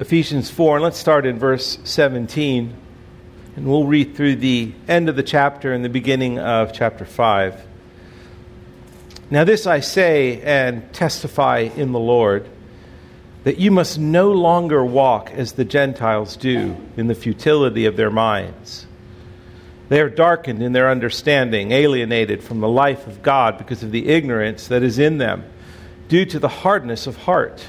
Ephesians 4, and let's start in verse 17. And we'll read through the end of the chapter and the beginning of chapter 5. Now, this I say and testify in the Lord that you must no longer walk as the Gentiles do in the futility of their minds. They are darkened in their understanding, alienated from the life of God because of the ignorance that is in them, due to the hardness of heart.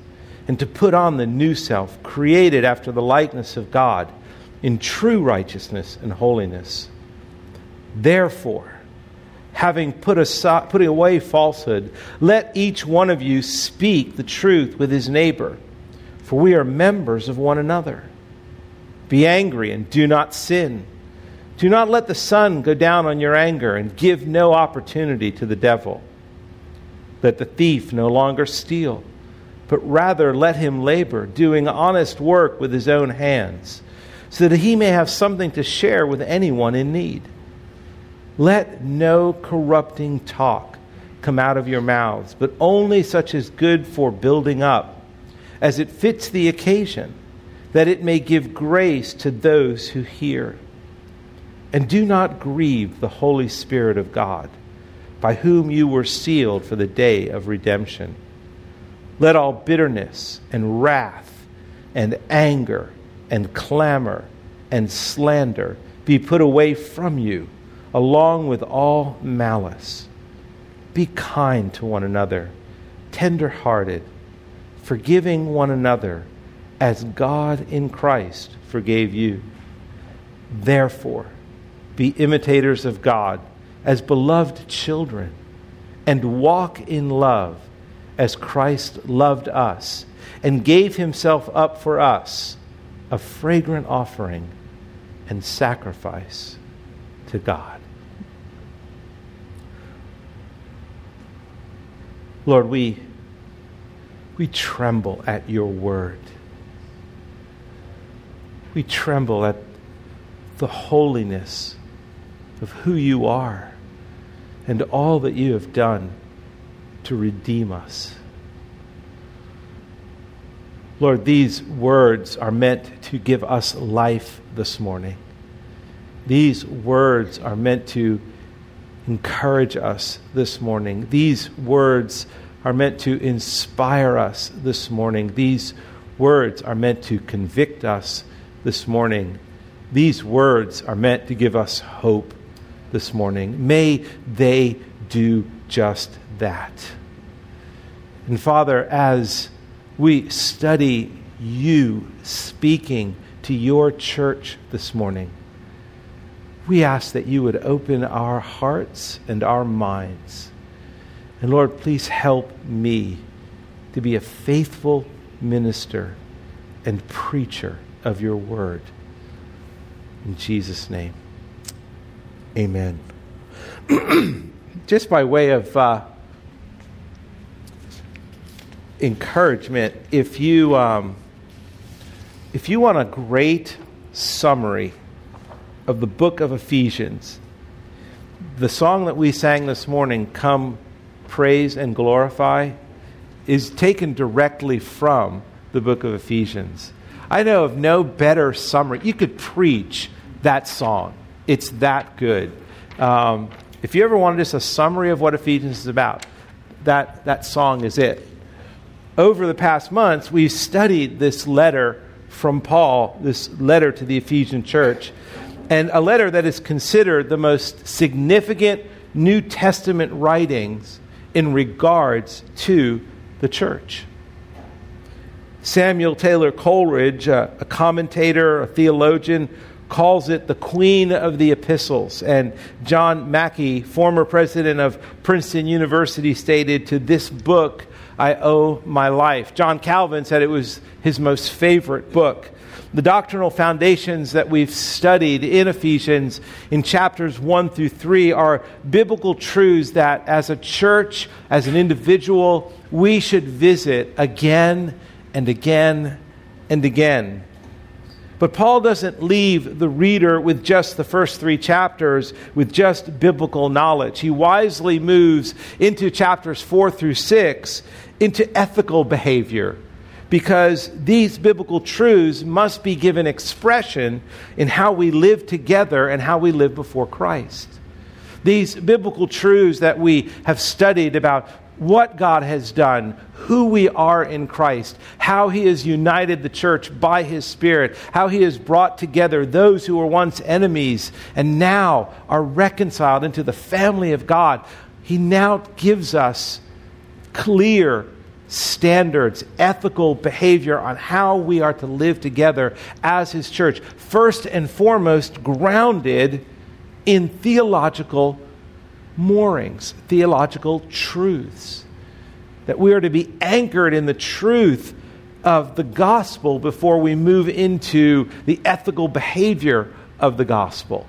and to put on the new self, created after the likeness of God, in true righteousness and holiness. Therefore, having put aside, putting away falsehood, let each one of you speak the truth with his neighbor, for we are members of one another. Be angry and do not sin. Do not let the sun go down on your anger and give no opportunity to the devil. Let the thief no longer steal, but rather let him labor, doing honest work with his own hands, so that he may have something to share with anyone in need. Let no corrupting talk come out of your mouths, but only such as good for building up, as it fits the occasion, that it may give grace to those who hear. And do not grieve the Holy Spirit of God, by whom you were sealed for the day of redemption. Let all bitterness and wrath and anger and clamor and slander be put away from you along with all malice. Be kind to one another, tender hearted, forgiving one another, as God in Christ forgave you. Therefore, be imitators of God as beloved children, and walk in love as Christ loved us and gave himself up for us, a fragrant offering and sacrifice to God. Lord, we, we tremble at your word. We tremble at the holiness of who you are and all that you have done to redeem us. Lord, these words are meant to give us life this morning. These words are meant to encourage us this morning. These words are meant to inspire us this morning. These words are meant to convict us this morning. These words are meant to give us hope this morning. May they do just that. And Father, as we study you speaking to your church this morning, we ask that you would open our hearts and our minds. And Lord, please help me to be a faithful minister and preacher of your word. In Jesus' name, amen. Just by way of uh, encouragement, if you, um, if you want a great summary of the book of Ephesians. The song that we sang this morning, Come Praise and Glorify, is taken directly from the book of Ephesians. I know of no better summary. You could preach that song, it's that good. Um, if you ever wanted just a summary of what Ephesians is about, that, that song is it. Over the past months, we've studied this letter from Paul, this letter to the Ephesian church and a letter that is considered the most significant New Testament writings in regards to the church. Samuel Taylor Coleridge, a, a commentator, a theologian, calls it the Queen of the Epistles. And John Mackay, former president of Princeton University, stated, To this book I owe my life. John Calvin said it was his most favorite book. The doctrinal foundations that we've studied in Ephesians in chapters 1 through 3 are biblical truths that, as a church, as an individual, we should visit again and again and again. But Paul doesn't leave the reader with just the first three chapters with just biblical knowledge. He wisely moves into chapters four through six into ethical behavior because these biblical truths must be given expression in how we live together and how we live before Christ. These biblical truths that we have studied about what God has done, who we are in Christ, how He has united the church by His Spirit, how He has brought together those who were once enemies and now are reconciled into the family of God. He now gives us clear standards, ethical behavior on how we are to live together as His church. First and foremost, grounded in theological moorings, theological truths. That we are to be anchored in the truth of the gospel before we move into the ethical behavior of the gospel.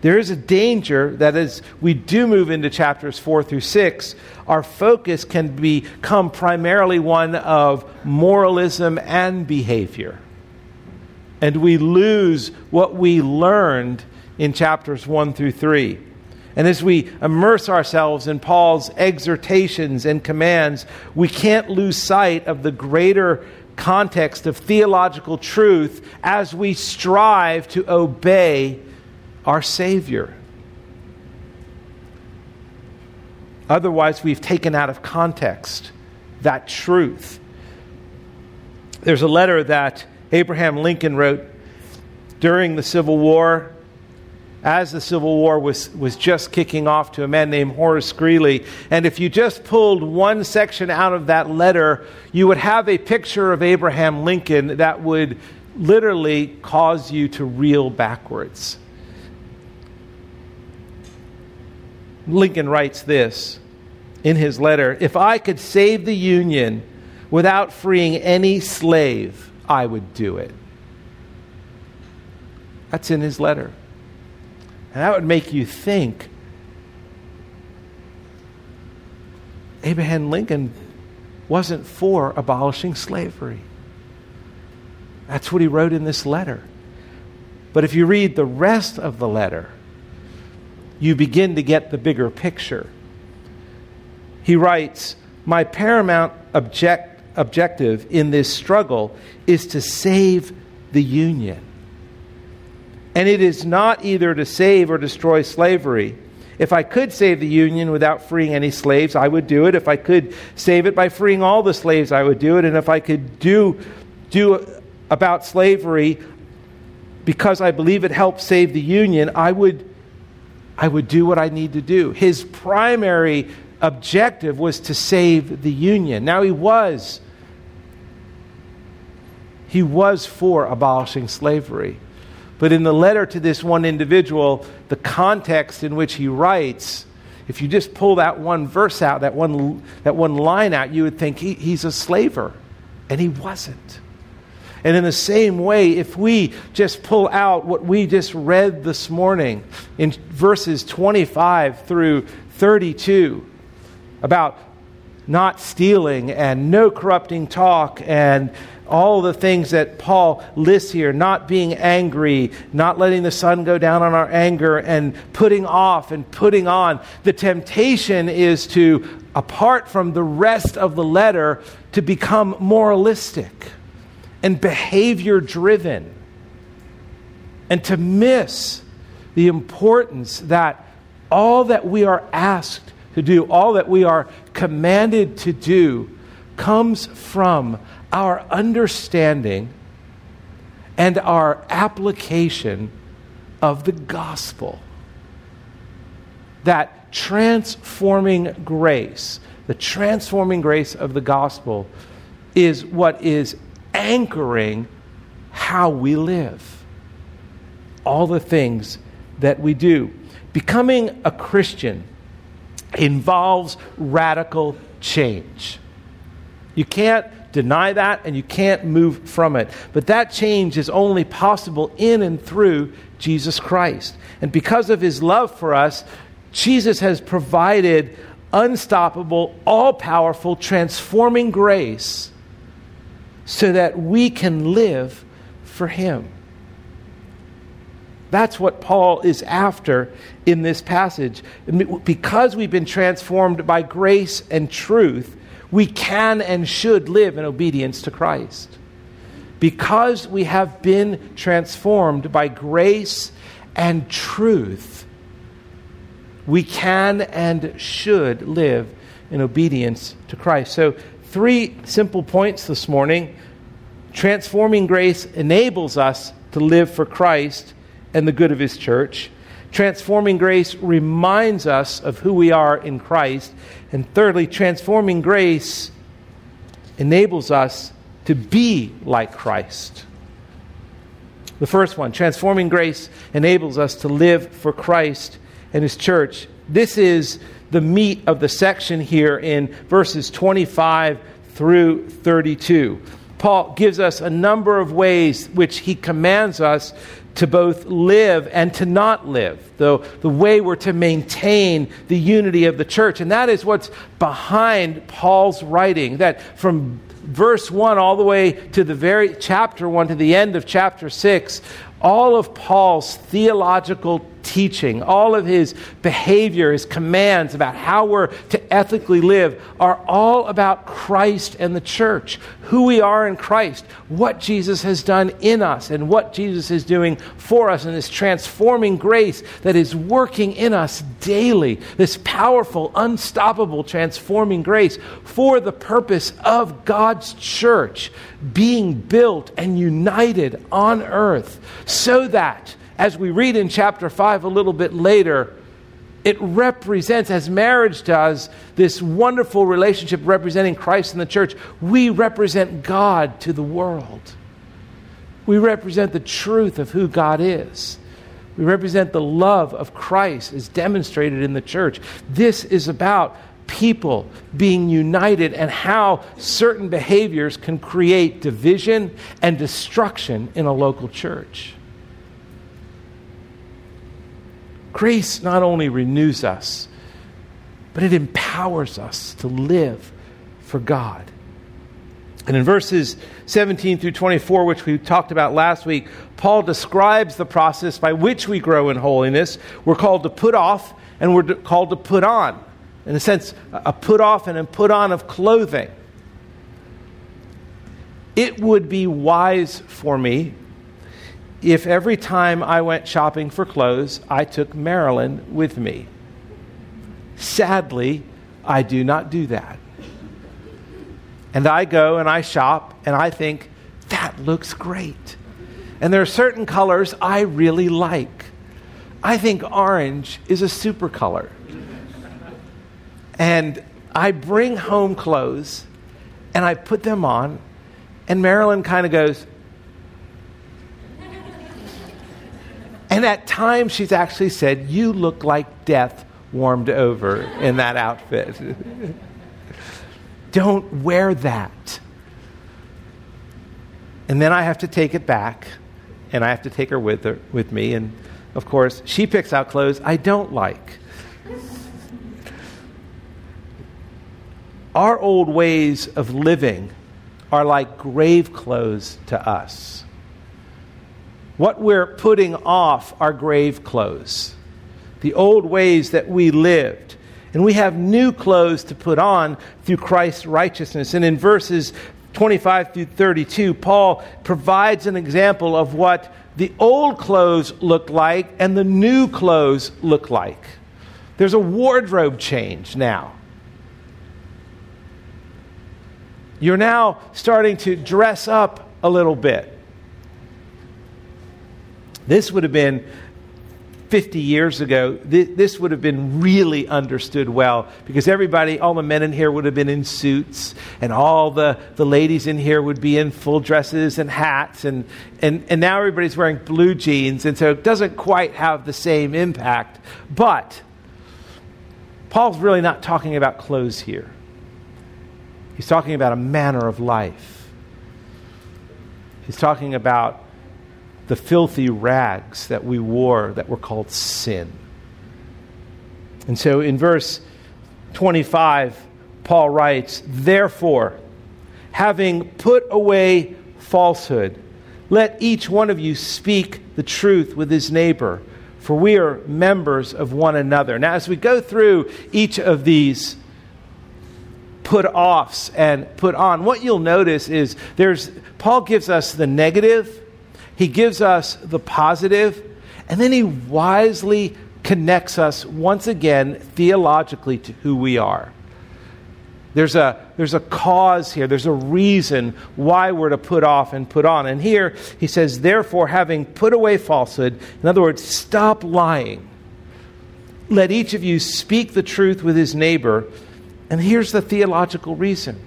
There is a danger that as we do move into chapters 4 through 6, our focus can become primarily one of moralism and behavior. And we lose what we learned in chapters 1 through 3. And as we immerse ourselves in Paul's exhortations and commands, we can't lose sight of the greater context of theological truth as we strive to obey our Savior. Otherwise, we've taken out of context that truth. There's a letter that Abraham Lincoln wrote during the Civil War as the Civil War was, was just kicking off to a man named Horace Greeley. And if you just pulled one section out of that letter, you would have a picture of Abraham Lincoln that would literally cause you to reel backwards. Lincoln writes this in his letter If I could save the Union without freeing any slave, I would do it. That's in his letter. And that would make you think Abraham Lincoln wasn't for abolishing slavery. That's what he wrote in this letter. But if you read the rest of the letter, you begin to get the bigger picture. He writes, My paramount object, objective in this struggle is to save the Union. And it is not either to save or destroy slavery. If I could save the Union without freeing any slaves, I would do it. If I could save it by freeing all the slaves, I would do it. And if I could do, do about slavery because I believe it helps save the Union, I would, I would do what I need to do. His primary objective was to save the Union. Now, he was. He was for abolishing slavery. But in the letter to this one individual, the context in which he writes, if you just pull that one verse out, that one, that one line out, you would think he, he's a slaver. And he wasn't. And in the same way, if we just pull out what we just read this morning in verses 25 through 32 about not stealing and no corrupting talk and all the things that Paul lists here not being angry, not letting the sun go down on our anger, and putting off and putting on. The temptation is to, apart from the rest of the letter, to become moralistic and behavior driven and to miss the importance that all that we are asked to do, all that we are commanded to do, comes from our understanding and our application of the gospel. That transforming grace, the transforming grace of the gospel, is what is anchoring how we live. All the things that we do. Becoming a Christian involves radical change. You can't deny that and you can't move from it. But that change is only possible in and through Jesus Christ. And because of his love for us, Jesus has provided unstoppable, all powerful, transforming grace so that we can live for him. That's what Paul is after in this passage. Because we've been transformed by grace and truth, we can and should live in obedience to Christ. Because we have been transformed by grace and truth, we can and should live in obedience to Christ. So, three simple points this morning. Transforming grace enables us to live for Christ and the good of His church. Transforming grace reminds us of who we are in Christ. And thirdly, transforming grace enables us to be like Christ. The first one, transforming grace enables us to live for Christ and his church. This is the meat of the section here in verses 25 through 32. Paul gives us a number of ways which he commands us to both live and to not live, the, the way we're to maintain the unity of the church. And that is what's behind Paul's writing, that from verse 1 all the way to the very chapter 1 to the end of chapter 6, all of Paul's theological teaching, all of his behavior, his commands about how we're to ethically live are all about Christ and the church, who we are in Christ, what Jesus has done in us, and what Jesus is doing for us, and this transforming grace that is working in us daily, this powerful, unstoppable, transforming grace for the purpose of God's church being built and united on earth so that as we read in chapter 5 a little bit later, it represents, as marriage does, this wonderful relationship representing Christ and the church. We represent God to the world. We represent the truth of who God is. We represent the love of Christ as demonstrated in the church. This is about people being united and how certain behaviors can create division and destruction in a local church. Grace not only renews us, but it empowers us to live for God. And in verses 17 through 24, which we talked about last week, Paul describes the process by which we grow in holiness. We're called to put off and we're called to put on. In a sense, a put off and a put on of clothing. It would be wise for me if every time I went shopping for clothes, I took Marilyn with me. Sadly, I do not do that. And I go and I shop and I think, that looks great. And there are certain colors I really like. I think orange is a super color. And I bring home clothes and I put them on, and Marilyn kind of goes, And at times she's actually said, You look like death warmed over in that outfit. Don't wear that. And then I have to take it back, and I have to take her with, her with me. And of course, she picks out clothes I don't like. Our old ways of living are like grave clothes to us. What we're putting off are grave clothes, the old ways that we lived. And we have new clothes to put on through Christ's righteousness. And in verses 25 through 32, Paul provides an example of what the old clothes look like and the new clothes look like. There's a wardrobe change now. You're now starting to dress up a little bit. This would have been 50 years ago, this would have been really understood well because everybody, all the men in here would have been in suits, and all the, the ladies in here would be in full dresses and hats, and, and, and now everybody's wearing blue jeans, and so it doesn't quite have the same impact. But Paul's really not talking about clothes here. He's talking about a manner of life. He's talking about the filthy rags that we wore that were called sin. And so in verse 25, Paul writes, Therefore, having put away falsehood, let each one of you speak the truth with his neighbor, for we are members of one another. Now, as we go through each of these put offs and put on, what you'll notice is there's Paul gives us the negative, he gives us the positive, and then he wisely connects us once again theologically to who we are. There's a, there's a cause here, there's a reason why we're to put off and put on. And here he says, therefore, having put away falsehood, in other words, stop lying. Let each of you speak the truth with his neighbor. And here's the theological reason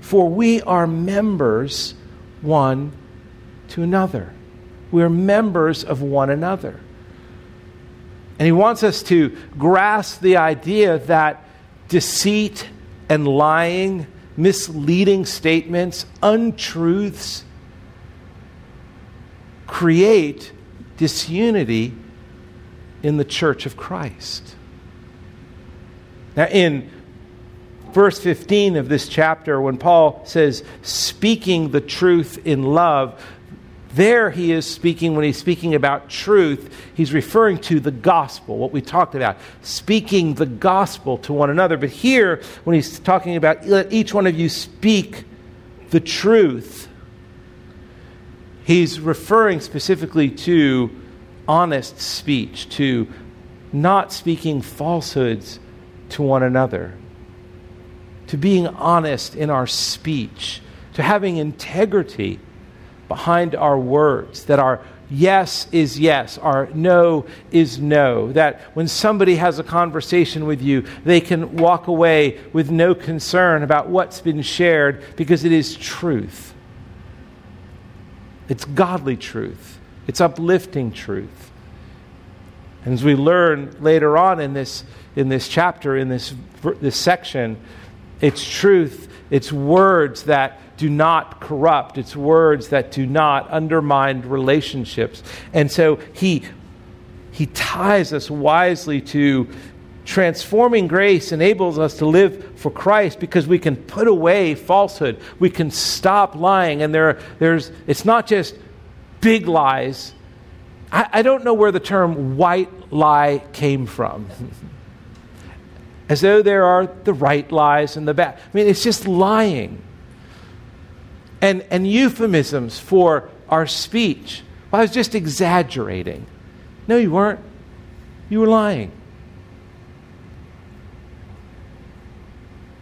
for we are members one to another. We're members of one another. And he wants us to grasp the idea that deceit and lying, misleading statements, untruths create disunity in the church of Christ. Now, in verse 15 of this chapter, when Paul says, speaking the truth in love, there he is speaking, when he's speaking about truth, he's referring to the gospel, what we talked about, speaking the gospel to one another. But here, when he's talking about let each one of you speak the truth, he's referring specifically to honest speech, to not speaking falsehoods to one another, to being honest in our speech, to having integrity behind our words, that our yes is yes, our no is no. That when somebody has a conversation with you, they can walk away with no concern about what's been shared because it is truth. It's godly truth, it's uplifting truth. And as we learn later on in this, in this chapter, in this, this section, it's truth, it's words that do not corrupt. It's words that do not undermine relationships. And so he, he ties us wisely to transforming grace enables us to live for Christ because we can put away falsehood. We can stop lying. And there, there's, it's not just big lies. I, I don't know where the term white lie came from. As though there are the right lies and the bad. I mean, it's just lying and, and euphemisms for our speech. Well, I was just exaggerating. No, you weren't. You were lying.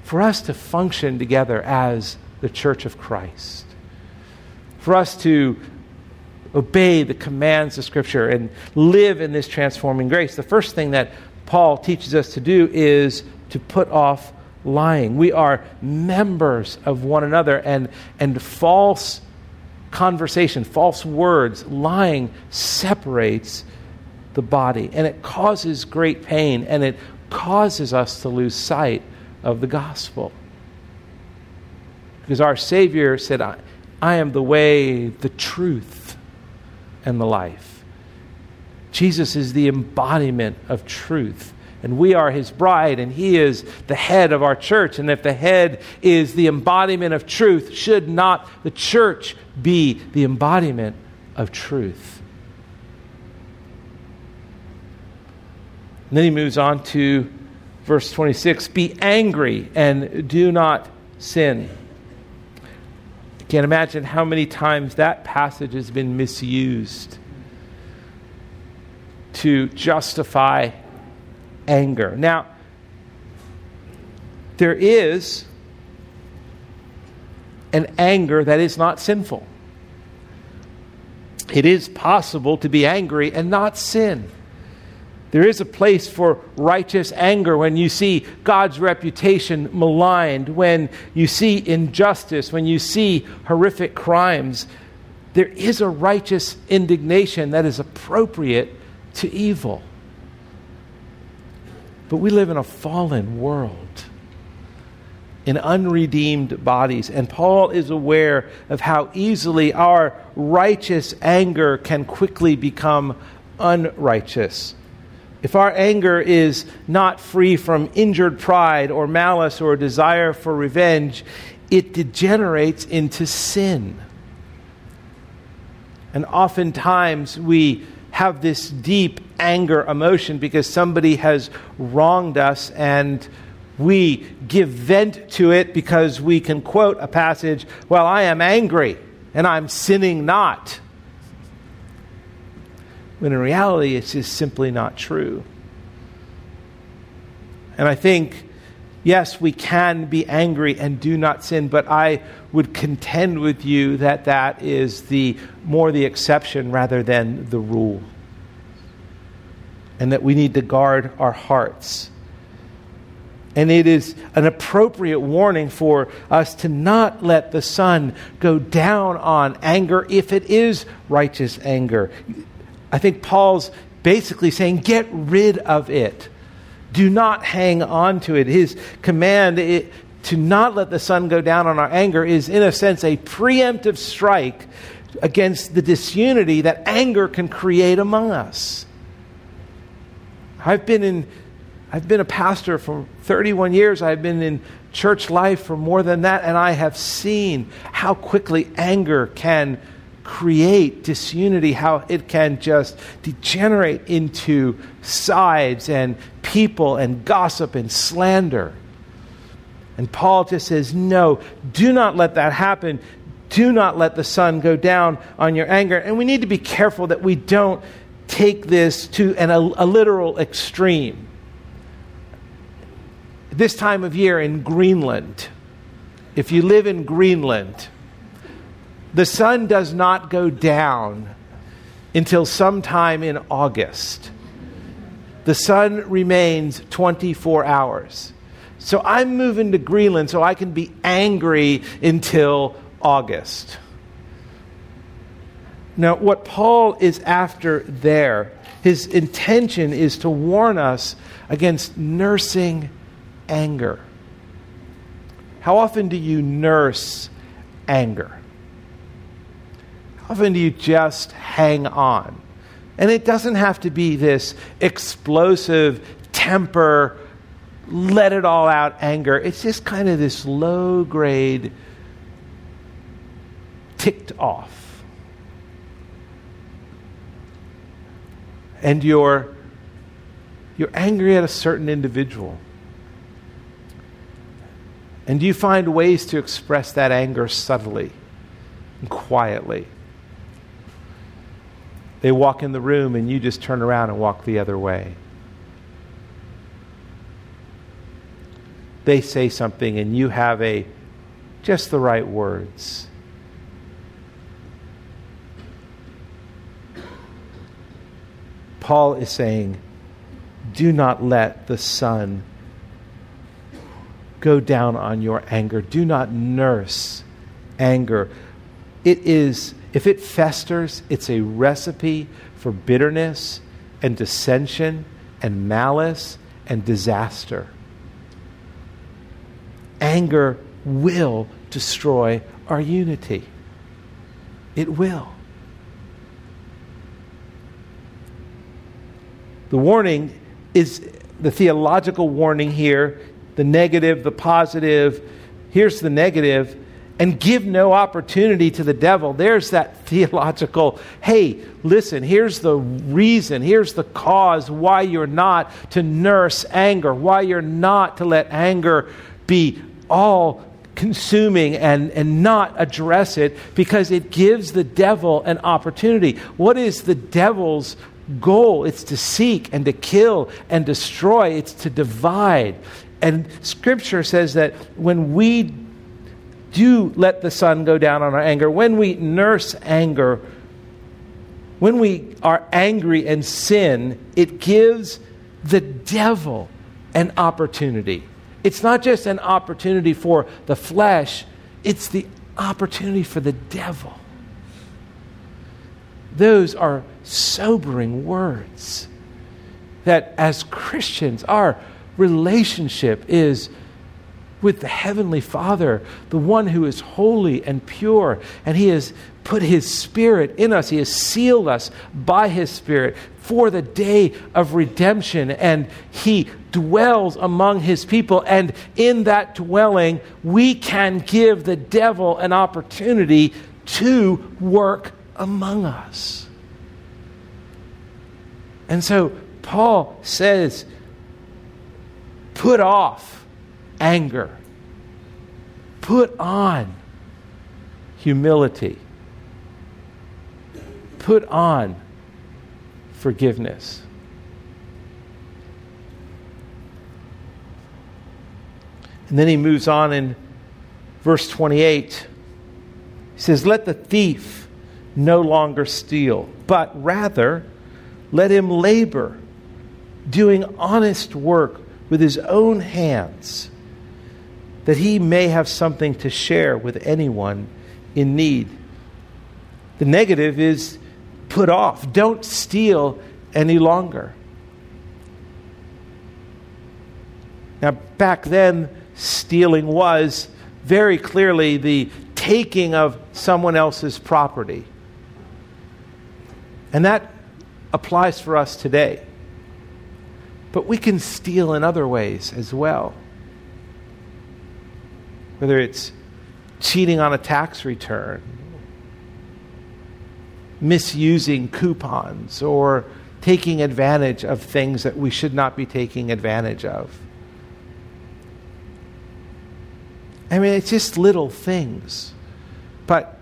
For us to function together as the church of Christ, for us to obey the commands of Scripture and live in this transforming grace, the first thing that Paul teaches us to do is to put off lying. We are members of one another, and, and false conversation, false words, lying separates the body, and it causes great pain, and it causes us to lose sight of the gospel. Because our Savior said, I, I am the way, the truth, and the life. Jesus is the embodiment of truth and we are his bride, and he is the head of our church. And if the head is the embodiment of truth, should not the church be the embodiment of truth? And then he moves on to verse 26 Be angry and do not sin. I can't imagine how many times that passage has been misused to justify anger. Now, there is an anger that is not sinful. It is possible to be angry and not sin. There is a place for righteous anger when you see God's reputation maligned, when you see injustice, when you see horrific crimes. There is a righteous indignation that is appropriate to evil. But we live in a fallen world. in unredeemed bodies. And Paul is aware of how easily our righteous anger can quickly become unrighteous. If our anger is not free from injured pride or malice or desire for revenge, it degenerates into sin. And oftentimes we have this deep anger emotion because somebody has wronged us and we give vent to it because we can quote a passage, Well, I am angry and I'm sinning not. When in reality, it's just simply not true. And I think, yes, we can be angry and do not sin, but I would contend with you that that is the more the exception rather than the rule. And that we need to guard our hearts and it is an appropriate warning for us to not let the sun go down on anger if it is righteous anger. I think Paul's basically saying, get rid of it. Do not hang on to it. His command it, to not let the sun go down on our anger is, in a sense, a preemptive strike against the disunity that anger can create among us. I've been in I've been a pastor for 31 years. I've been in church life for more than that, and I have seen how quickly anger can create disunity, how it can just degenerate into sides and people and gossip and slander. And Paul just says, No, do not let that happen. Do not let the sun go down on your anger. And we need to be careful that we don't take this to an, a, a literal extreme this time of year in Greenland, if you live in Greenland, the sun does not go down until sometime in August. The sun remains 24 hours. So I'm moving to Greenland so I can be angry until August. Now, what Paul is after there, his intention is to warn us against nursing anger? How often do you nurse anger? How often do you just hang on? And it doesn't have to be this explosive temper, let it all out anger. It's just kind of this low grade, ticked off. And you're, you're angry at a certain individual. And you find ways to express that anger subtly and quietly? They walk in the room and you just turn around and walk the other way. They say something and you have a just the right words. Paul is saying, do not let the sun go down on your anger. Do not nurse anger. It is, if it festers, it's a recipe for bitterness and dissension and malice and disaster. Anger will destroy our unity. It will. The warning is the theological warning here the negative, the positive. Here's the negative, and give no opportunity to the devil. There's that theological hey, listen, here's the reason, here's the cause why you're not to nurse anger, why you're not to let anger be all consuming and, and not address it because it gives the devil an opportunity. What is the devil's goal? It's to seek and to kill and destroy, it's to divide. And Scripture says that when we do let the sun go down on our anger, when we nurse anger, when we are angry and sin, it gives the devil an opportunity. It's not just an opportunity for the flesh, it's the opportunity for the devil. Those are sobering words that as Christians, our relationship is with the Heavenly Father, the one who is holy and pure. And He has put His Spirit in us, He has sealed us by His Spirit for the day of redemption. And He dwells among His people. And in that dwelling, we can give the devil an opportunity to work among us. And so Paul says, put off anger, put on humility, put on forgiveness. And then he moves on in verse 28. He says, Let the thief no longer steal, but rather let him labor, doing honest work with his own hands, that he may have something to share with anyone in need. The negative is put off. Don't steal any longer. Now, back then, stealing was very clearly the taking of someone else's property. And that applies for us today. But we can steal in other ways as well. Whether it's cheating on a tax return, misusing coupons, or taking advantage of things that we should not be taking advantage of. I mean, it's just little things. But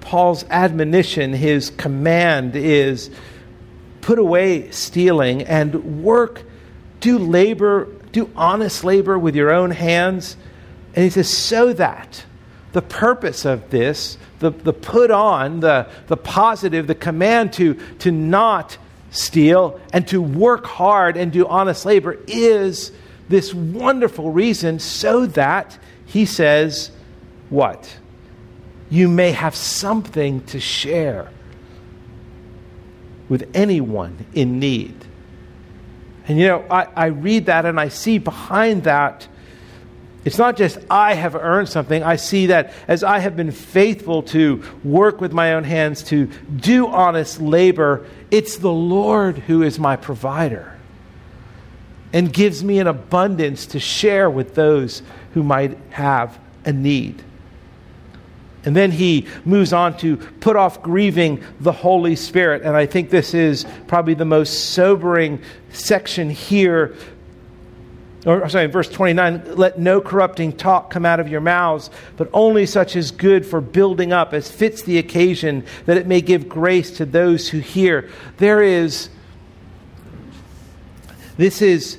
Paul's admonition, his command is put away stealing and work, do labor, do honest labor with your own hands. And he says, so that the purpose of this, the, the put on, the, the positive, the command to, to not steal and to work hard and do honest labor is this wonderful reason so that, he says, what? You may have something to share with anyone in need. And you know, I, I read that and I see behind that, it's not just I have earned something. I see that as I have been faithful to work with my own hands, to do honest labor, it's the Lord who is my provider and gives me an abundance to share with those who might have a need. And then he moves on to put off grieving the Holy Spirit. And I think this is probably the most sobering section here. Or, sorry, verse 29 let no corrupting talk come out of your mouths, but only such as good for building up, as fits the occasion, that it may give grace to those who hear. There is, this is,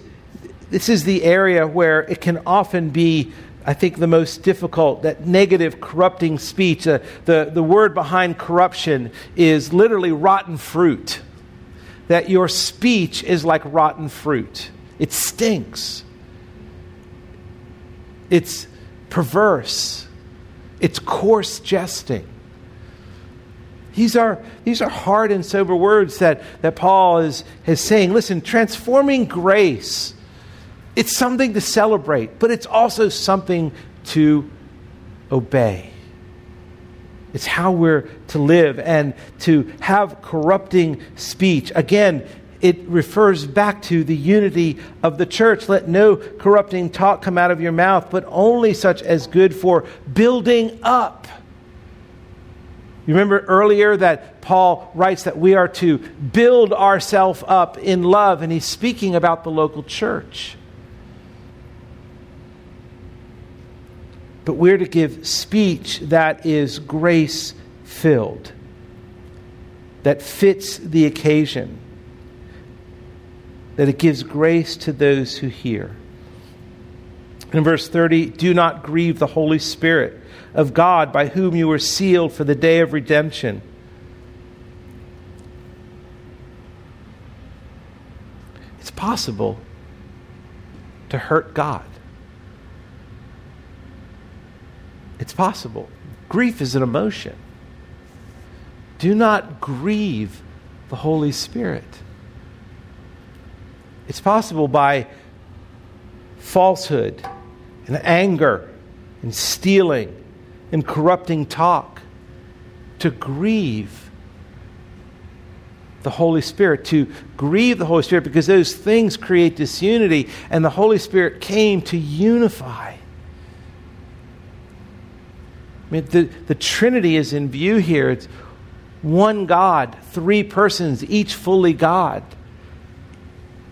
this is the area where it can often be I think, the most difficult, that negative, corrupting speech. Uh, the, the word behind corruption is literally rotten fruit. That your speech is like rotten fruit, it stinks, it's perverse, it's coarse jesting. These are, these are hard and sober words that, that Paul is, is saying. Listen, transforming grace it's something to celebrate, but it's also something to obey. It's how we're to live and to have corrupting speech. Again, it refers back to the unity of the church. Let no corrupting talk come out of your mouth, but only such as good for building up. You remember earlier that Paul writes that we are to build ourselves up in love, and he's speaking about the local church. But we're to give speech that is grace filled, that fits the occasion, that it gives grace to those who hear. In verse 30, do not grieve the Holy Spirit of God by whom you were sealed for the day of redemption. It's possible to hurt God. It's possible. Grief is an emotion. Do not grieve the Holy Spirit. It's possible by falsehood and anger and stealing and corrupting talk, to grieve the Holy Spirit, to grieve the Holy Spirit, because those things create disunity, and the Holy Spirit came to unify. I mean, the, the Trinity is in view here. It's one God, three persons, each fully God,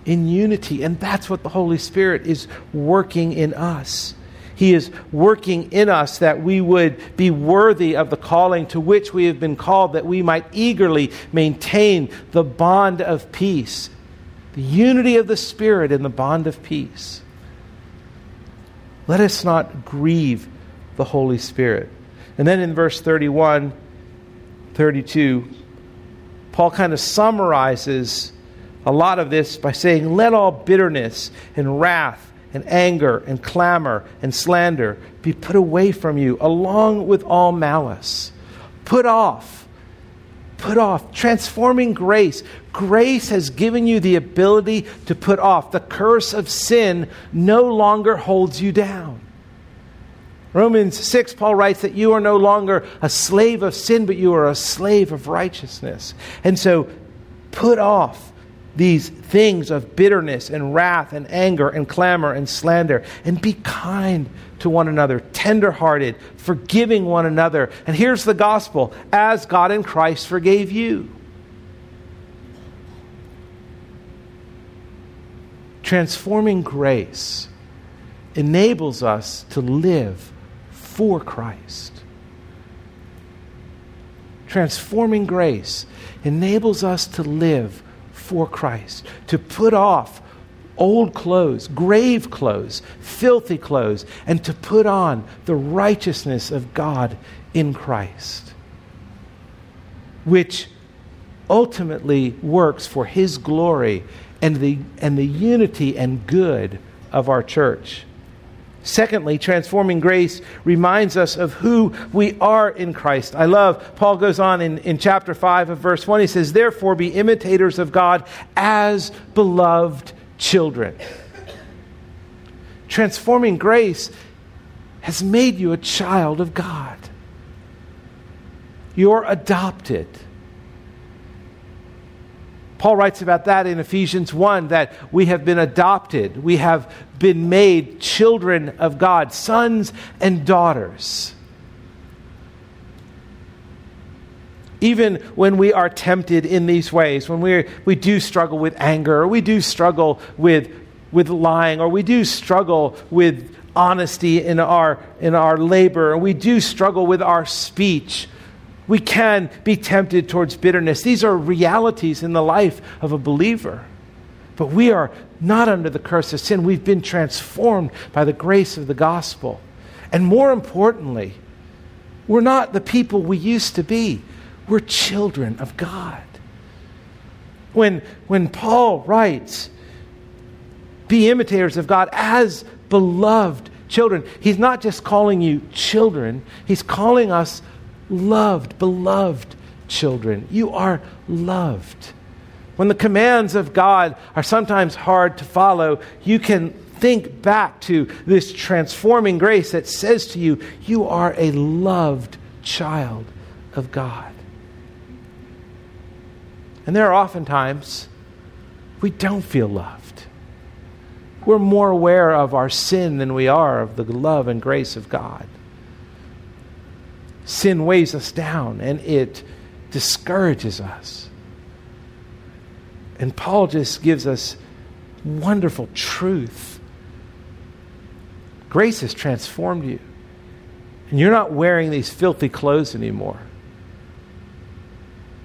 in unity. And that's what the Holy Spirit is working in us. He is working in us that we would be worthy of the calling to which we have been called, that we might eagerly maintain the bond of peace, the unity of the Spirit in the bond of peace. Let us not grieve the Holy Spirit. And then in verse 31, 32, Paul kind of summarizes a lot of this by saying, Let all bitterness and wrath and anger and clamor and slander be put away from you, along with all malice. Put off, put off, transforming grace. Grace has given you the ability to put off. The curse of sin no longer holds you down. Romans 6, Paul writes that you are no longer a slave of sin, but you are a slave of righteousness. And so put off these things of bitterness and wrath and anger and clamor and slander, and be kind to one another, tenderhearted, forgiving one another. And here's the gospel as God in Christ forgave you. Transforming grace enables us to live for Christ. Transforming grace enables us to live for Christ, to put off old clothes, grave clothes, filthy clothes, and to put on the righteousness of God in Christ, which ultimately works for His glory and the, and the unity and good of our church. Secondly, transforming grace reminds us of who we are in Christ. I love, Paul goes on in, in chapter 5 of verse 1. He says, Therefore, be imitators of God as beloved children. Transforming grace has made you a child of God. You're adopted. Paul writes about that in Ephesians 1 that we have been adopted. We have been made children of God, sons and daughters. Even when we are tempted in these ways, when we we do struggle with anger, or we do struggle with, with lying, or we do struggle with honesty in our, in our labor, or we do struggle with our speech, we can be tempted towards bitterness. These are realities in the life of a believer. But we are not under the curse of sin. We've been transformed by the grace of the gospel. And more importantly, we're not the people we used to be. We're children of God. When, when Paul writes, be imitators of God as beloved children, he's not just calling you children, he's calling us loved, beloved children. You are loved. When the commands of God are sometimes hard to follow, you can think back to this transforming grace that says to you, You are a loved child of God. And there are often times we don't feel loved. We're more aware of our sin than we are of the love and grace of God sin weighs us down and it discourages us. And Paul just gives us wonderful truth. Grace has transformed you. And you're not wearing these filthy clothes anymore.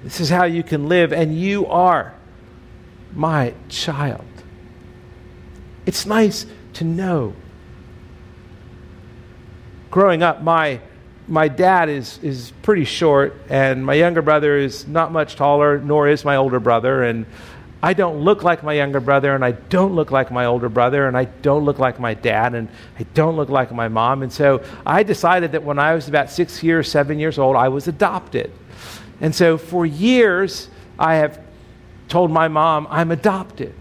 This is how you can live, and you are my child. It's nice to know. Growing up, my my dad is, is pretty short, and my younger brother is not much taller, nor is my older brother. And I don't look like my younger brother, and I don't look like my older brother, and I don't look like my dad, and I don't look like my mom. And so I decided that when I was about six years, seven years old, I was adopted. And so for years, I have told my mom I'm adopted.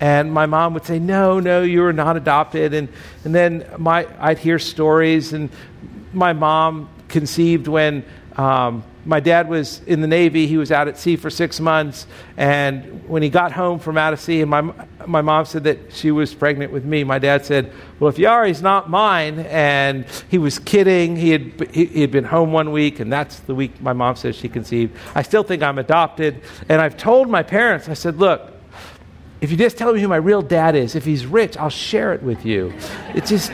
And my mom would say, No, no, you are not adopted. And, and then my, I'd hear stories, and my mom conceived when um, my dad was in the Navy. He was out at sea for six months. And when he got home from out of sea, and my, my mom said that she was pregnant with me, my dad said, Well, if you are, he's not mine. And he was kidding. He had, he, he had been home one week, and that's the week my mom says she conceived. I still think I'm adopted. And I've told my parents, I said, Look, if you just tell me who my real dad is, if he's rich, I'll share it with you. It's just,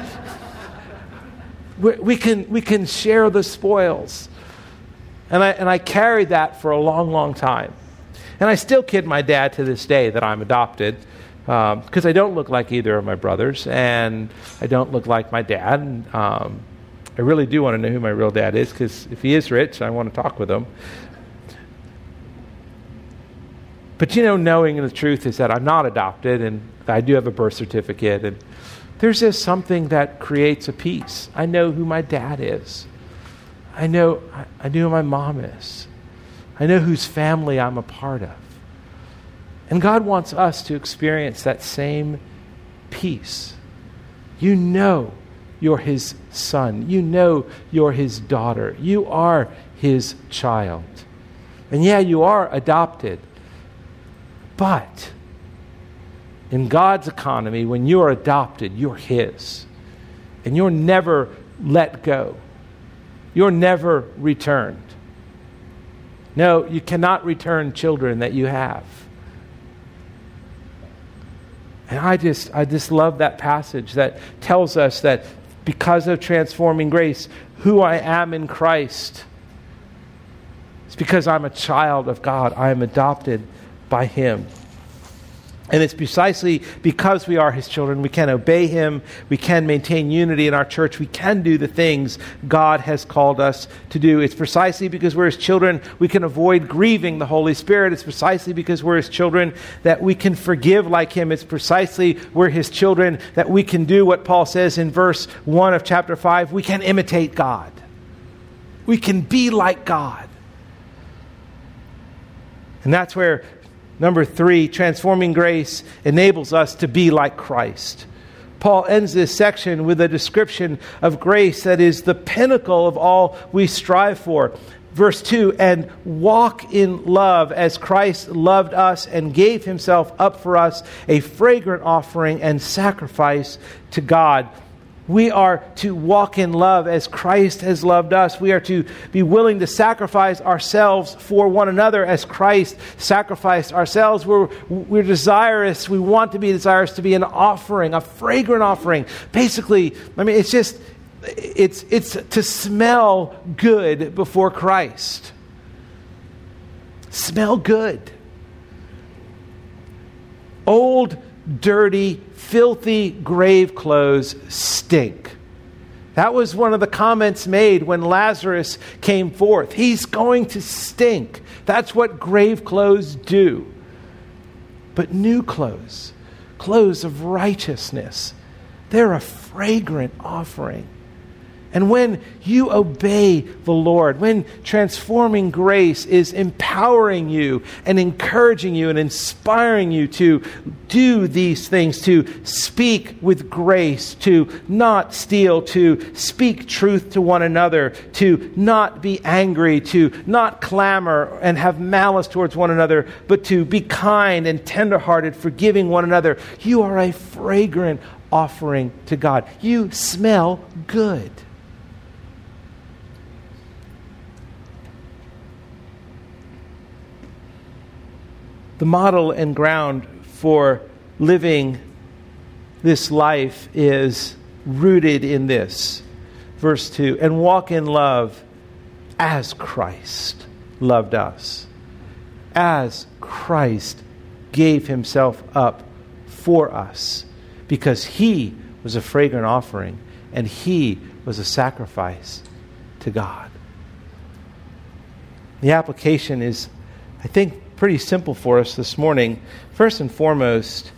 we can, we can share the spoils. And I, and I carried that for a long, long time. And I still kid my dad to this day that I'm adopted because um, I don't look like either of my brothers, and I don't look like my dad. Um, I really do want to know who my real dad is because if he is rich, I want to talk with him. But you know, knowing the truth is that I'm not adopted, and I do have a birth certificate, and there's just something that creates a peace. I know who my dad is. I know, I know who my mom is. I know whose family I'm a part of. And God wants us to experience that same peace. You know you're his son. You know you're his daughter. You are his child. And yeah, you are adopted. But in God's economy, when you're adopted, you're his. And you're never let go. You're never returned. No, you cannot return children that you have. And I just, I just love that passage that tells us that because of transforming grace, who I am in Christ, it's because I'm a child of God. I am adopted by Him. And it's precisely because we are his children, we can obey him, we can maintain unity in our church, we can do the things God has called us to do. It's precisely because we're his children we can avoid grieving the Holy Spirit. It's precisely because we're his children that we can forgive like him. It's precisely we're his children that we can do what Paul says in verse 1 of chapter 5 we can imitate God. We can be like God. And that's where Number three, transforming grace enables us to be like Christ. Paul ends this section with a description of grace that is the pinnacle of all we strive for. Verse 2 and walk in love as Christ loved us and gave himself up for us, a fragrant offering and sacrifice to God. We are to walk in love as Christ has loved us. We are to be willing to sacrifice ourselves for one another as Christ sacrificed ourselves. We're, we're desirous, we want to be desirous to be an offering, a fragrant offering. Basically, I mean, it's just, it's, it's to smell good before Christ. Smell good. Old, dirty, filthy grave clothes stink. That was one of the comments made when Lazarus came forth. He's going to stink. That's what grave clothes do. But new clothes, clothes of righteousness, they're a fragrant offering. And when you obey the Lord, when transforming grace is empowering you and encouraging you and inspiring you to do these things, to speak with grace, to not steal, to speak truth to one another, to not be angry, to not clamor and have malice towards one another, but to be kind and tenderhearted, forgiving one another, you are a fragrant offering to God. You smell good. The model and ground for living this life is rooted in this. Verse 2 and walk in love as Christ loved us, as Christ gave himself up for us, because he was a fragrant offering and he was a sacrifice to God. The application is, I think, pretty simple for us this morning. First and foremost,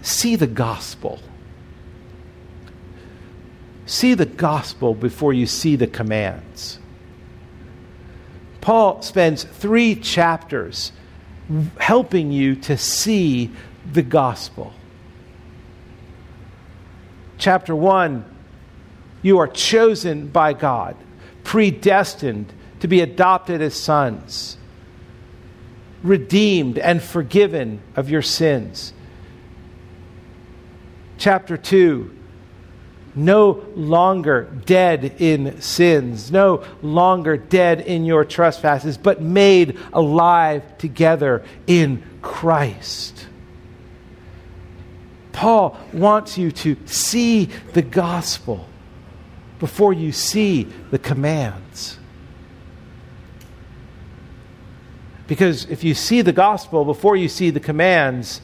see the gospel. See the gospel before you see the commands. Paul spends three chapters helping you to see the gospel. Chapter 1 You are chosen by God, predestined to be adopted as sons, redeemed and forgiven of your sins. Chapter 2 no longer dead in sins, no longer dead in your trespasses, but made alive together in Christ. Paul wants you to see the gospel before you see the commands. Because if you see the gospel before you see the commands,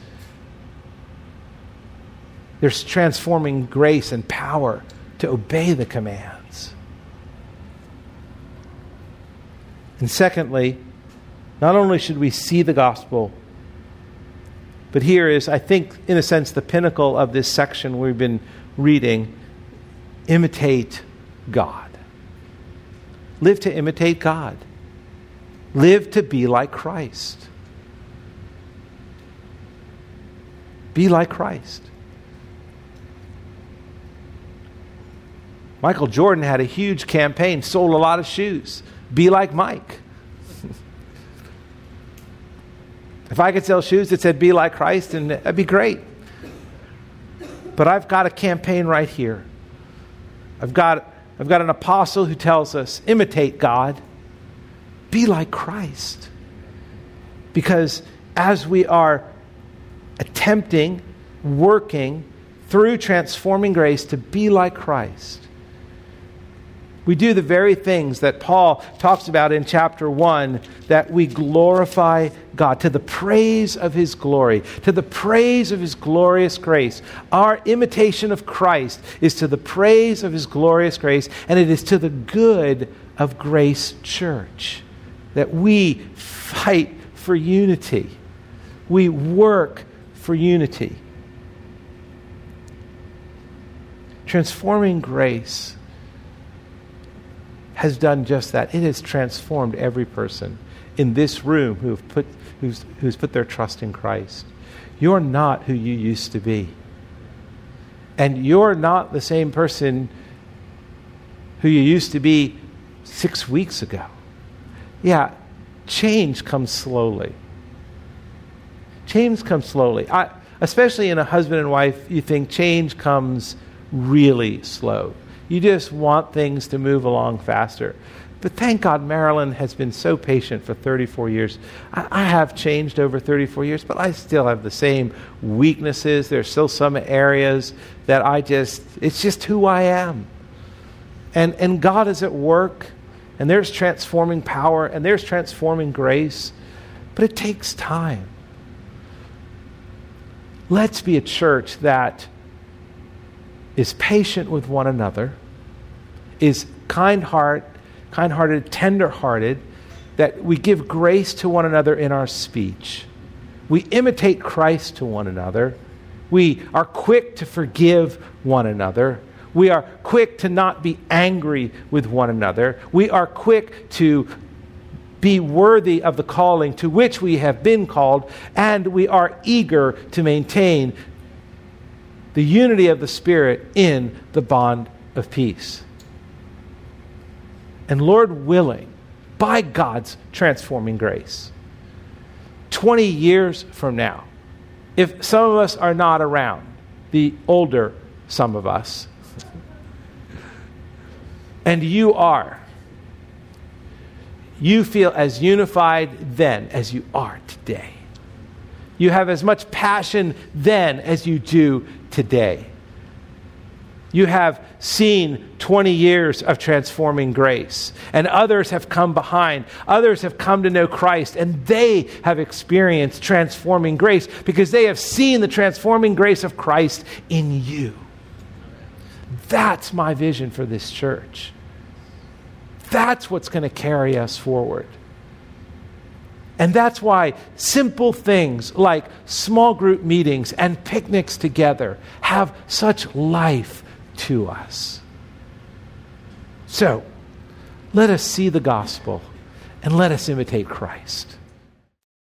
there's transforming grace and power to obey the commands. And secondly, not only should we see the gospel, but here is, I think, in a sense, the pinnacle of this section we've been reading imitate God. Live to imitate God. Live to be like Christ. Be like Christ. Michael Jordan had a huge campaign, sold a lot of shoes. Be like Mike. if I could sell shoes that said be like Christ, and that'd be great. But I've got a campaign right here. I've got, I've got an apostle who tells us imitate God, be like Christ. Because as we are attempting, working through transforming grace to be like Christ, we do the very things that Paul talks about in chapter 1 that we glorify God to the praise of his glory, to the praise of his glorious grace. Our imitation of Christ is to the praise of his glorious grace, and it is to the good of Grace Church that we fight for unity. We work for unity. Transforming grace has done just that. It has transformed every person in this room who have put, who's, who's put their trust in Christ. You're not who you used to be. And you're not the same person who you used to be six weeks ago. Yeah, change comes slowly. Change comes slowly. I, especially in a husband and wife, you think change comes really slow. You just want things to move along faster. But thank God Marilyn has been so patient for 34 years. I, I, have changed over 34 years, but I still have the same weaknesses. There's still some areas that I just, it's just who I am. And, and God is at work, and there's transforming power, and there's transforming grace, but it takes time. Let's be a church that is patient with one another, is kind heart, kind-hearted, tender-hearted, that we give grace to one another in our speech. We imitate Christ to one another. We are quick to forgive one another. We are quick to not be angry with one another. We are quick to be worthy of the calling to which we have been called, and we are eager to maintain the unity of the Spirit in the bond of peace. And Lord willing, by God's transforming grace, 20 years from now, if some of us are not around, the older some of us, and you are, you feel as unified then as you are today. You have as much passion then as you do today. You have seen 20 years of transforming grace, and others have come behind. Others have come to know Christ, and they have experienced transforming grace because they have seen the transforming grace of Christ in you. That's my vision for this church. That's what's going to carry us forward. And that's why simple things like small group meetings and picnics together have such life to us. So, let us see the gospel and let us imitate Christ.